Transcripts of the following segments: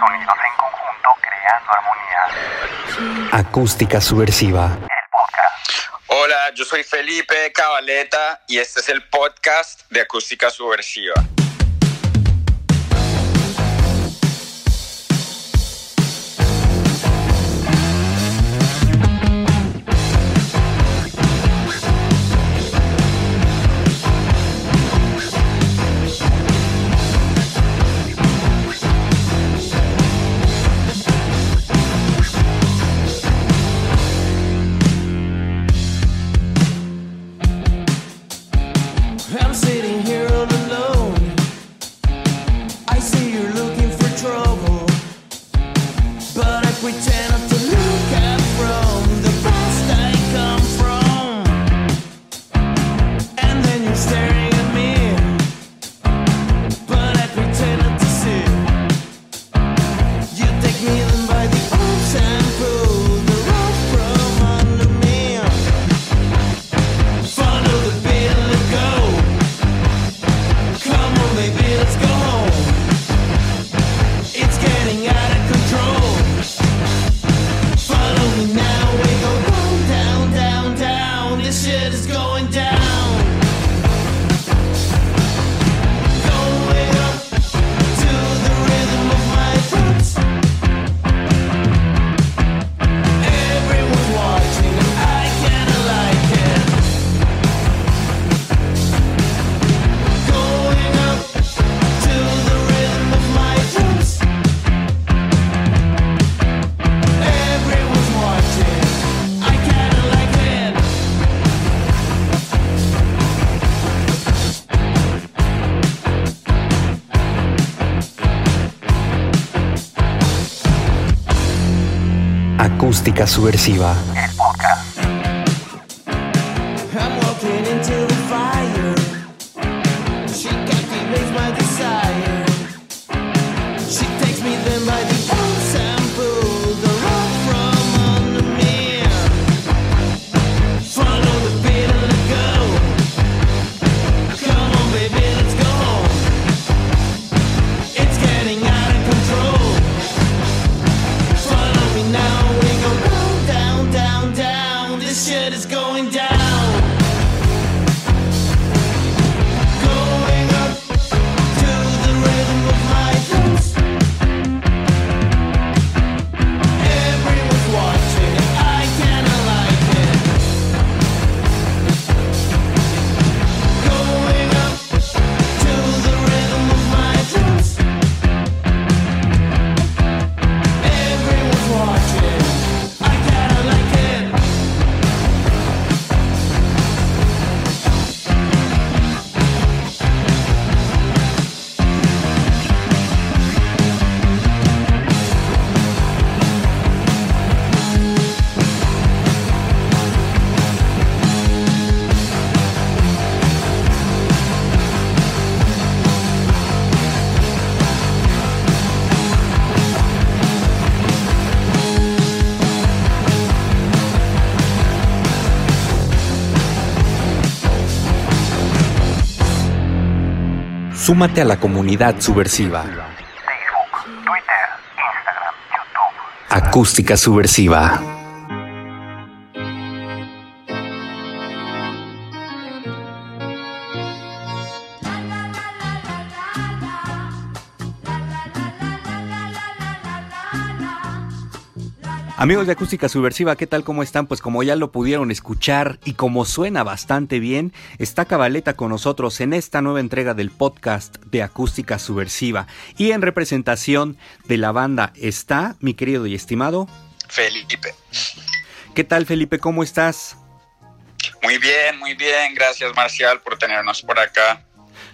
sonidos en conjunto creando armonía. Acústica subversiva. El podcast. Hola, yo soy Felipe Cabaleta y este es el podcast de Acústica Subversiva. Going down. Acústica subversiva. Podcast. Súmate a la comunidad subversiva. Facebook, Twitter, Instagram, YouTube. Acústica subversiva. Amigos de Acústica Subversiva, ¿qué tal? ¿Cómo están? Pues como ya lo pudieron escuchar y como suena bastante bien, está Cabaleta con nosotros en esta nueva entrega del podcast de Acústica Subversiva. Y en representación de la banda está mi querido y estimado. Felipe. ¿Qué tal Felipe? ¿Cómo estás? Muy bien, muy bien. Gracias, Marcial, por tenernos por acá.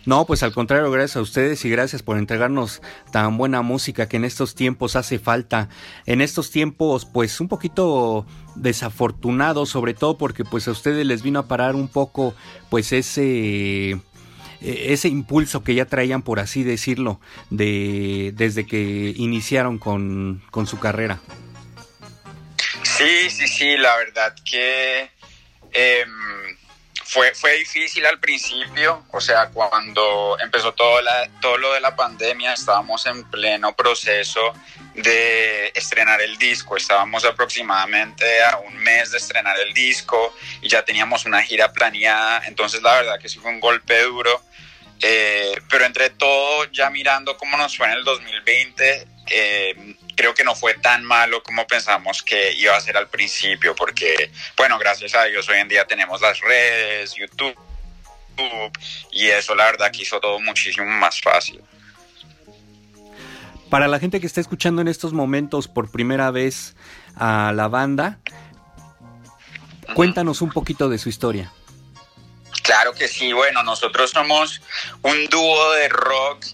No, pues al contrario, gracias a ustedes y gracias por entregarnos tan buena música que en estos tiempos hace falta. En estos tiempos, pues un poquito desafortunados, sobre todo porque pues a ustedes les vino a parar un poco pues ese eh, ese impulso que ya traían, por así decirlo, de desde que iniciaron con, con su carrera. Sí, sí, sí, la verdad que em, fue, fue difícil al principio, o sea, cuando empezó todo, la, todo lo de la pandemia, estábamos en pleno proceso de estrenar el disco, estábamos aproximadamente a un mes de estrenar el disco y ya teníamos una gira planeada, entonces la verdad que sí fue un golpe duro, eh, pero entre todo, ya mirando cómo nos fue en el 2020, eh, creo que no fue tan malo como pensamos que iba a ser al principio, porque, bueno, gracias a Dios hoy en día tenemos las redes, YouTube, y eso la verdad que hizo todo muchísimo más fácil. Para la gente que está escuchando en estos momentos por primera vez a la banda, cuéntanos un poquito de su historia. Claro que sí, bueno, nosotros somos un dúo de rock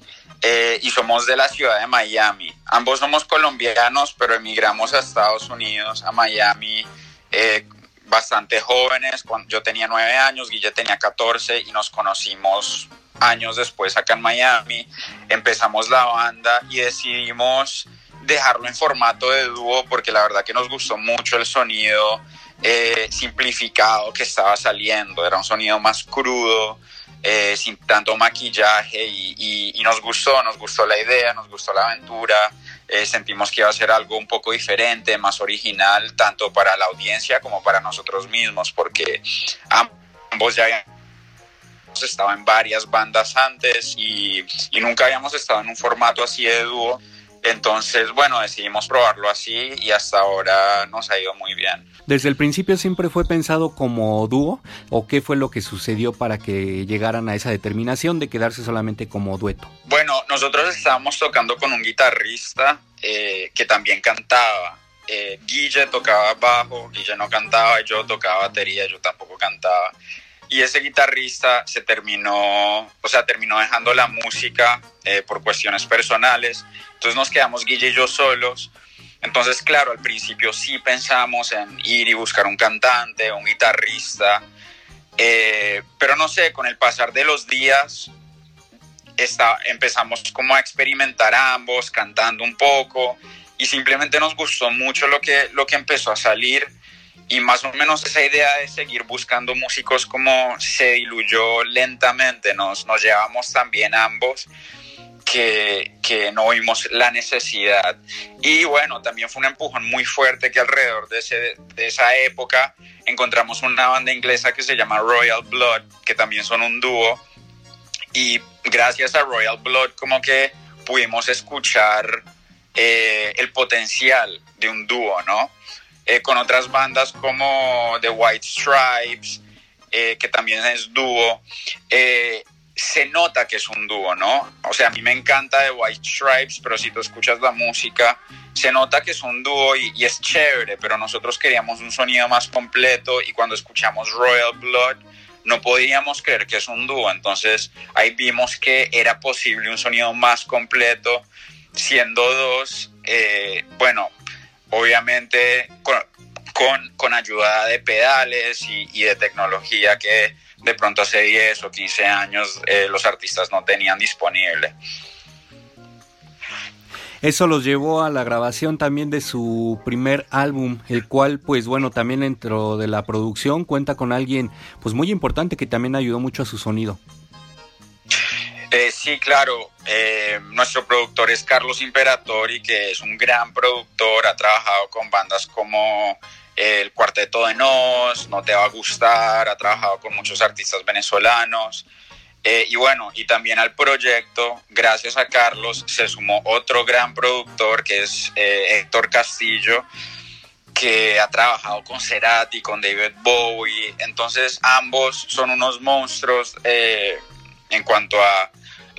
eh, y somos de la ciudad de Miami. Ambos somos colombianos, pero emigramos a Estados Unidos, a Miami, eh, bastante jóvenes. Yo tenía nueve años, Guille tenía 14 y nos conocimos años después acá en Miami. Empezamos la banda y decidimos dejarlo en formato de dúo porque la verdad que nos gustó mucho el sonido eh, simplificado que estaba saliendo. Era un sonido más crudo, eh, sin tanto maquillaje y, y- nos gustó, nos gustó la idea, nos gustó la aventura. Eh, sentimos que iba a ser algo un poco diferente, más original, tanto para la audiencia como para nosotros mismos, porque ambos ya habíamos estado en varias bandas antes y nunca habíamos estado en un formato así de dúo. Entonces, bueno, decidimos probarlo así y hasta ahora nos ha ido muy bien. ¿Desde el principio siempre fue pensado como dúo? ¿O qué fue lo que sucedió para que llegaran a esa determinación de quedarse solamente como dueto? Bueno, nosotros estábamos tocando con un guitarrista eh, que también cantaba. Eh, Guille tocaba bajo, Guille no cantaba, yo tocaba batería, yo tampoco cantaba. Y ese guitarrista se terminó, o sea, terminó dejando la música eh, por cuestiones personales. Entonces nos quedamos Guille y yo solos. Entonces, claro, al principio sí pensamos en ir y buscar un cantante, un guitarrista. Eh, pero no sé, con el pasar de los días está, empezamos como a experimentar ambos, cantando un poco, y simplemente nos gustó mucho lo que, lo que empezó a salir, y más o menos esa idea de seguir buscando músicos como se diluyó lentamente, nos, nos llevamos también ambos, que, que no vimos la necesidad. Y bueno, también fue un empujón muy fuerte que alrededor de, ese, de esa época encontramos una banda inglesa que se llama Royal Blood, que también son un dúo, y gracias a Royal Blood como que pudimos escuchar eh, el potencial de un dúo, ¿no? Eh, con otras bandas como The White Stripes, eh, que también es dúo, eh, se nota que es un dúo, ¿no? O sea, a mí me encanta The White Stripes, pero si tú escuchas la música, se nota que es un dúo y, es chévere, pero nosotros queríamos un sonido más completo y cuando escuchamos Royal Blood, no podíamos creer que es un dúo, entonces ahí vimos que era posible un sonido más completo siendo dos, bueno, obviamente con, con, ayuda de pedales y, y, de tecnología que de pronto hace 10 o 15 años eh, los artistas no tenían disponible. Eso los llevó a la grabación también de su primer álbum, el cual, pues bueno, también dentro de la producción cuenta con alguien, pues muy importante que también ayudó mucho a su sonido. Eh, sí, claro. Eh, nuestro productor es Carlos Imperatori, que es un gran productor, ha trabajado con bandas como El Cuarteto de Nos, No Te Va a Gustar, ha trabajado con muchos artistas venezolanos. Eh, y bueno, y también al proyecto, gracias a Carlos, se sumó otro gran productor que es eh, Héctor Castillo, que ha trabajado con Cerati, con David Bowie. Entonces, ambos son unos monstruos eh, en cuanto a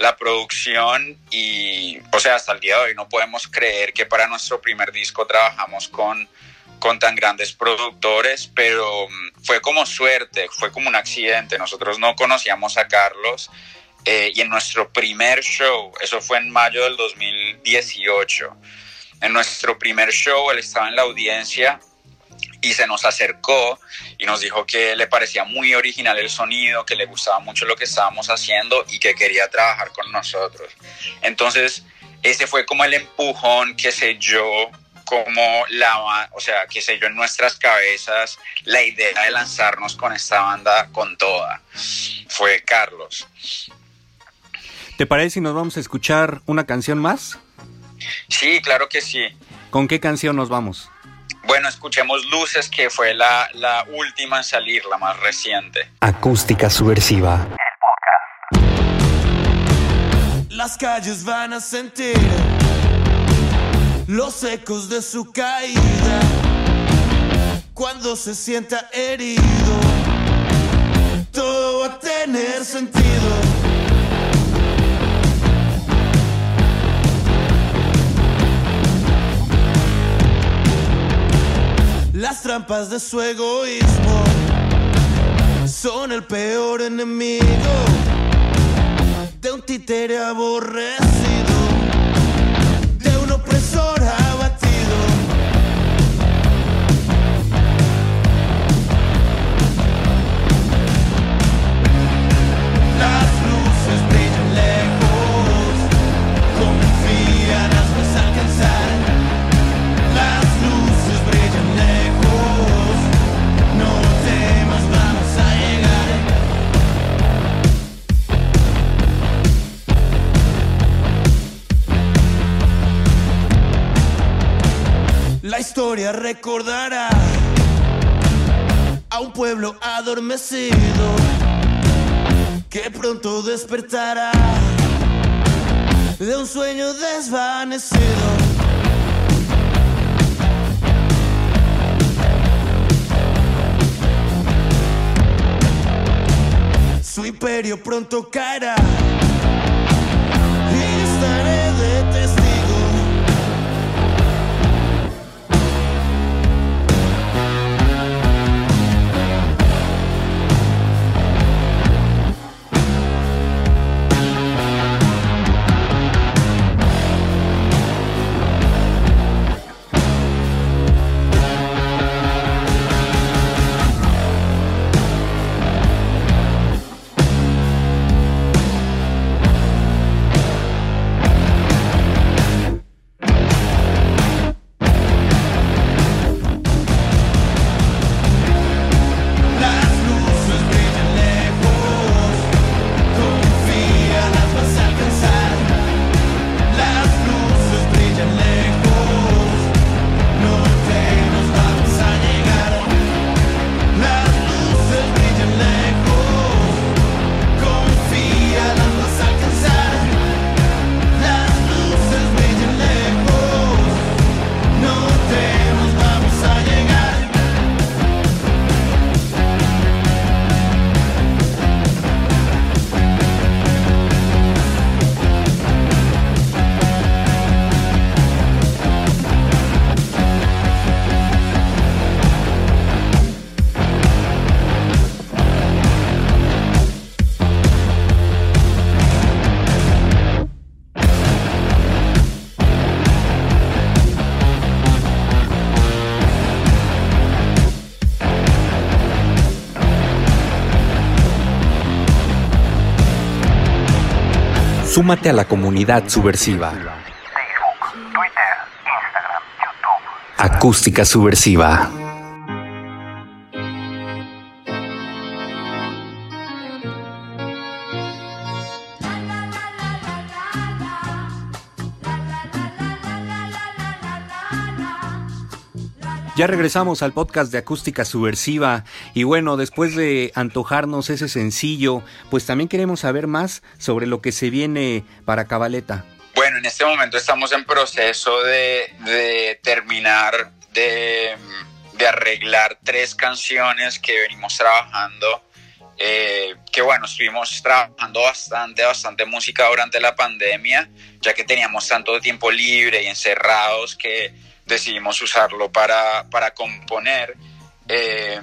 la producción y, o sea, hasta el día de hoy no podemos creer que para nuestro primer disco trabajamos con, con tan grandes productores, pero um, fue como suerte, fue como un accidente. Nosotros no conocíamos a Carlos eh, y en nuestro primer show, eso fue en mayo del 2018, en nuestro primer show él estaba en la audiencia y se nos acercó y nos dijo que le parecía muy original el sonido, que le gustaba mucho lo que estábamos haciendo y que quería trabajar con nosotros. Entonces, ese fue como el empujón que selló como la, o sea, que yo, en nuestras cabezas la idea de lanzarnos con esta banda con toda. Fue Carlos. ¿Te parece si nos vamos a escuchar una canción más? Sí, claro que sí. ¿Con qué canción nos vamos? Bueno, escuchemos Luces, que fue la, la última en salir, la más reciente. Acústica subversiva. Las calles van a sentir los ecos de su caída cuando se sienta herido. Todo va a tener sentido. Las trampas de su egoísmo son el peor enemigo de un títere aborrecido, de un opresor a un pueblo adormecido que pronto despertará de un sueño desvanecido. Su imperio pronto caerá Súmate a la comunidad subversiva. Facebook, Twitter, Instagram, YouTube. Acústica subversiva. Ya regresamos al podcast de Acústica Subversiva y bueno, después de antojarnos ese sencillo, pues también queremos saber más sobre lo que se viene para Cabaleta. Bueno, en este momento estamos en proceso de, terminar de, de arreglar tres canciones que venimos trabajando. eh, que bueno, estuvimos trabajando bastante, bastante música durante la pandemia, ya que teníamos tanto tiempo libre y encerrados que decidimos usarlo para, para componer. Eh,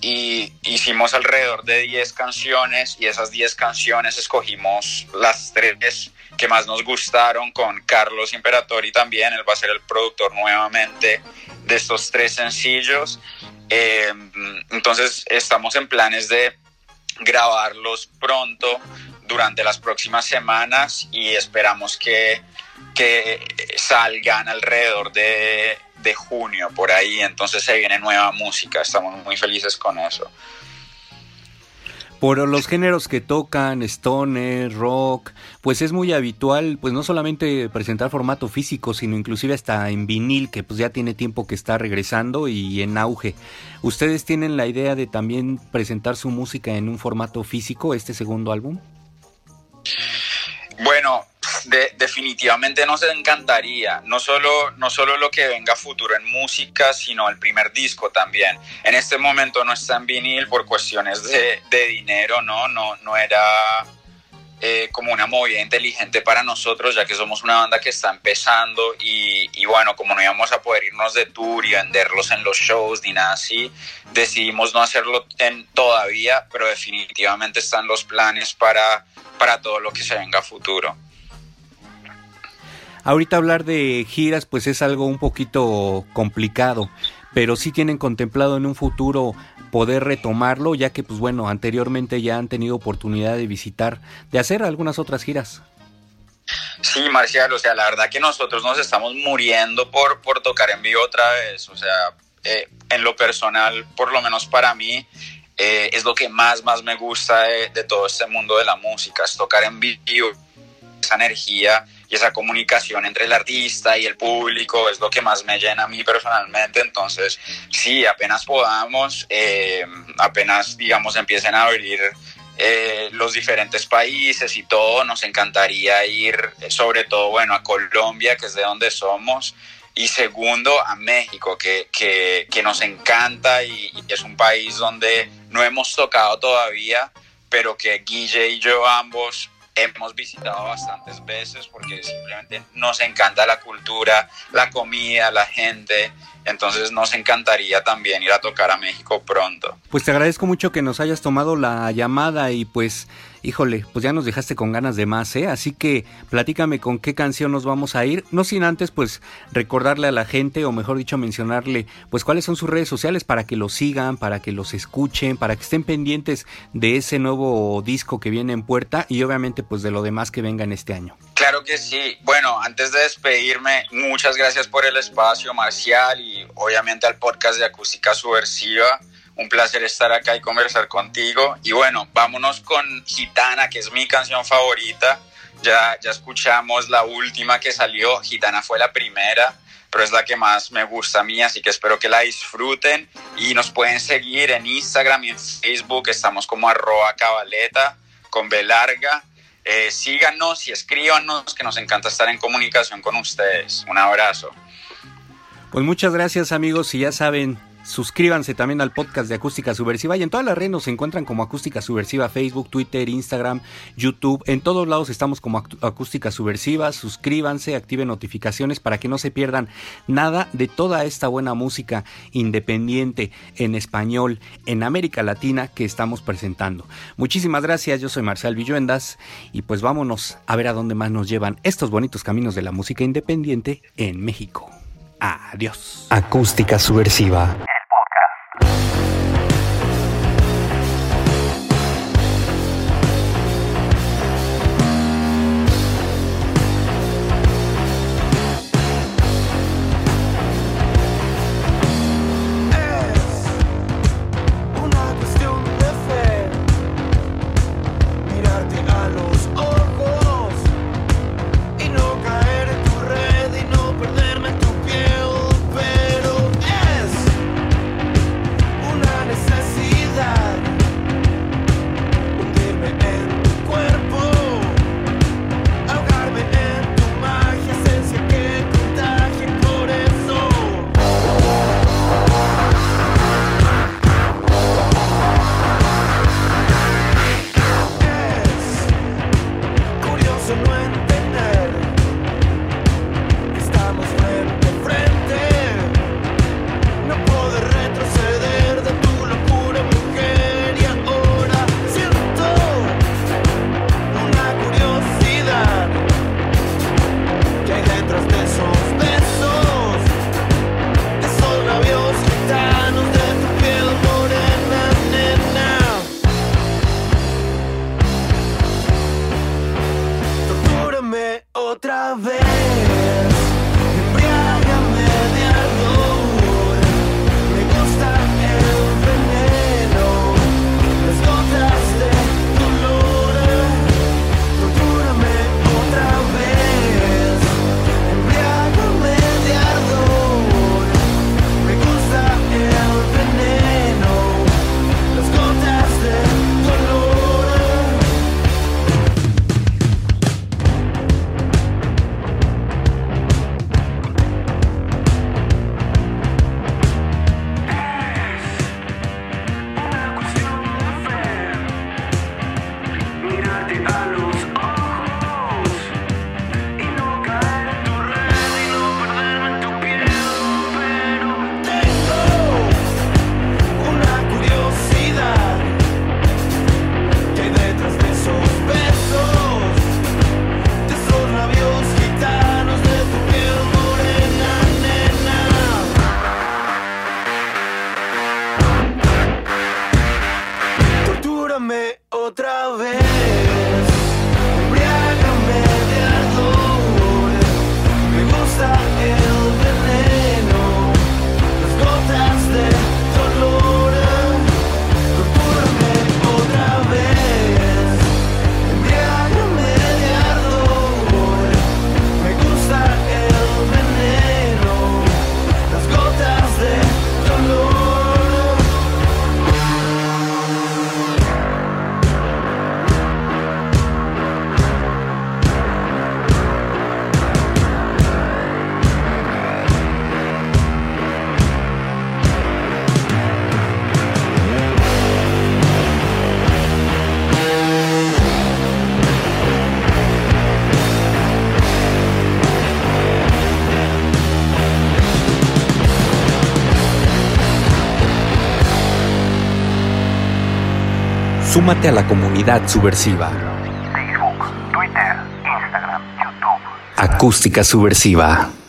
y hicimos alrededor de 10 canciones y esas 10 canciones escogimos las tres que más nos gustaron con Carlos Imperatori también, él va a ser el productor nuevamente de estos tres sencillos. Eh, entonces estamos en planes de grabarlos pronto durante las próximas semanas y esperamos que, que salgan alrededor de, de junio, por ahí, entonces se viene nueva música, estamos muy felices con eso. Por los géneros que tocan, stoner, rock, pues es muy habitual, pues no solamente presentar formato físico, sino inclusive hasta en vinil, que pues ya tiene tiempo que está regresando y en auge. ¿Ustedes tienen la idea de también presentar su música en un formato físico, este segundo álbum? Bueno, de- definitivamente nos encantaría, no solo, no solo lo que venga futuro en música, sino el primer disco también. En este momento no está en vinil por cuestiones de, dinero, ¿no? No, no era eh, como una movida inteligente para nosotros, ya que somos una banda que está empezando y, bueno, como no íbamos a poder irnos de tour y venderlos en los shows ni nada así, decidimos no hacerlo todavía, pero definitivamente están los planes para, para todo lo que se venga futuro. Ahorita hablar de giras pues es algo un poquito complicado, pero sí tienen contemplado en un futuro poder retomarlo, ya que pues bueno, anteriormente ya han tenido oportunidad de visitar, de hacer algunas otras giras. Sí, Marcial, o sea, la verdad que nosotros nos estamos muriendo por, por tocar en vivo otra vez, o sea, eh, en lo personal, por lo menos para mí, eh, es lo que más, más me gusta de, de todo este mundo de la música, es tocar en vivo, esa energía y esa comunicación entre el artista y el público es lo que más me llena a mí personalmente. Entonces, sí, apenas podamos, eh, apenas, digamos, empiecen a abrir eh, los diferentes países y todo, nos encantaría ir, eh, sobre todo, bueno, a Colombia, que es de donde somos. Y segundo, a México, que, que, nos encanta y, y es un país donde no hemos tocado todavía, pero que Guille y yo ambos hemos visitado bastantes veces porque simplemente nos encanta la cultura, la comida, la gente. Entonces nos encantaría también ir a tocar a México pronto. Pues te agradezco mucho que nos hayas tomado la llamada y pues, híjole, pues ya nos dejaste con ganas de más, ¿eh? Así que platícame con qué canción nos vamos a ir, no sin antes pues recordarle a la gente, o mejor dicho mencionarle, pues cuáles son sus redes sociales para que los sigan, para que los escuchen, para que estén pendientes de ese nuevo disco que viene en puerta y obviamente pues de lo demás que venga en este año. Claro que sí. Bueno, antes de despedirme, muchas gracias por el espacio, Marcial, y obviamente al podcast de Acústica Subversiva. Un placer estar acá y conversar contigo. Y bueno, vámonos con Gitana, que es mi canción favorita. Ya, ya escuchamos la última que salió. Gitana fue la primera, pero es la que más me gusta a mí, así que espero que la disfruten. Y nos pueden seguir en Instagram y en Facebook. Estamos como arroba cabaleta con B larga. Eh, síganos y escríbanos, que nos encanta estar en comunicación con ustedes. Un abrazo. Pues muchas gracias amigos y ya saben, suscríbanse también al podcast de Acústica Subversiva y en todas las redes nos encuentran como Acústica Subversiva, Facebook, Twitter, Instagram, YouTube, en todos lados estamos como Acústica Subversiva, suscríbanse, activen notificaciones para que no se pierdan nada de toda esta buena música independiente en español en América Latina que estamos presentando. Muchísimas gracias, yo soy Marcial Villuendas y pues vámonos a ver a dónde más nos llevan estos bonitos caminos de la música independiente en México. Adiós. Acústica Subversiva. Súmate a la comunidad subversiva. Facebook, Twitter, Instagram, YouTube. Acústica subversiva.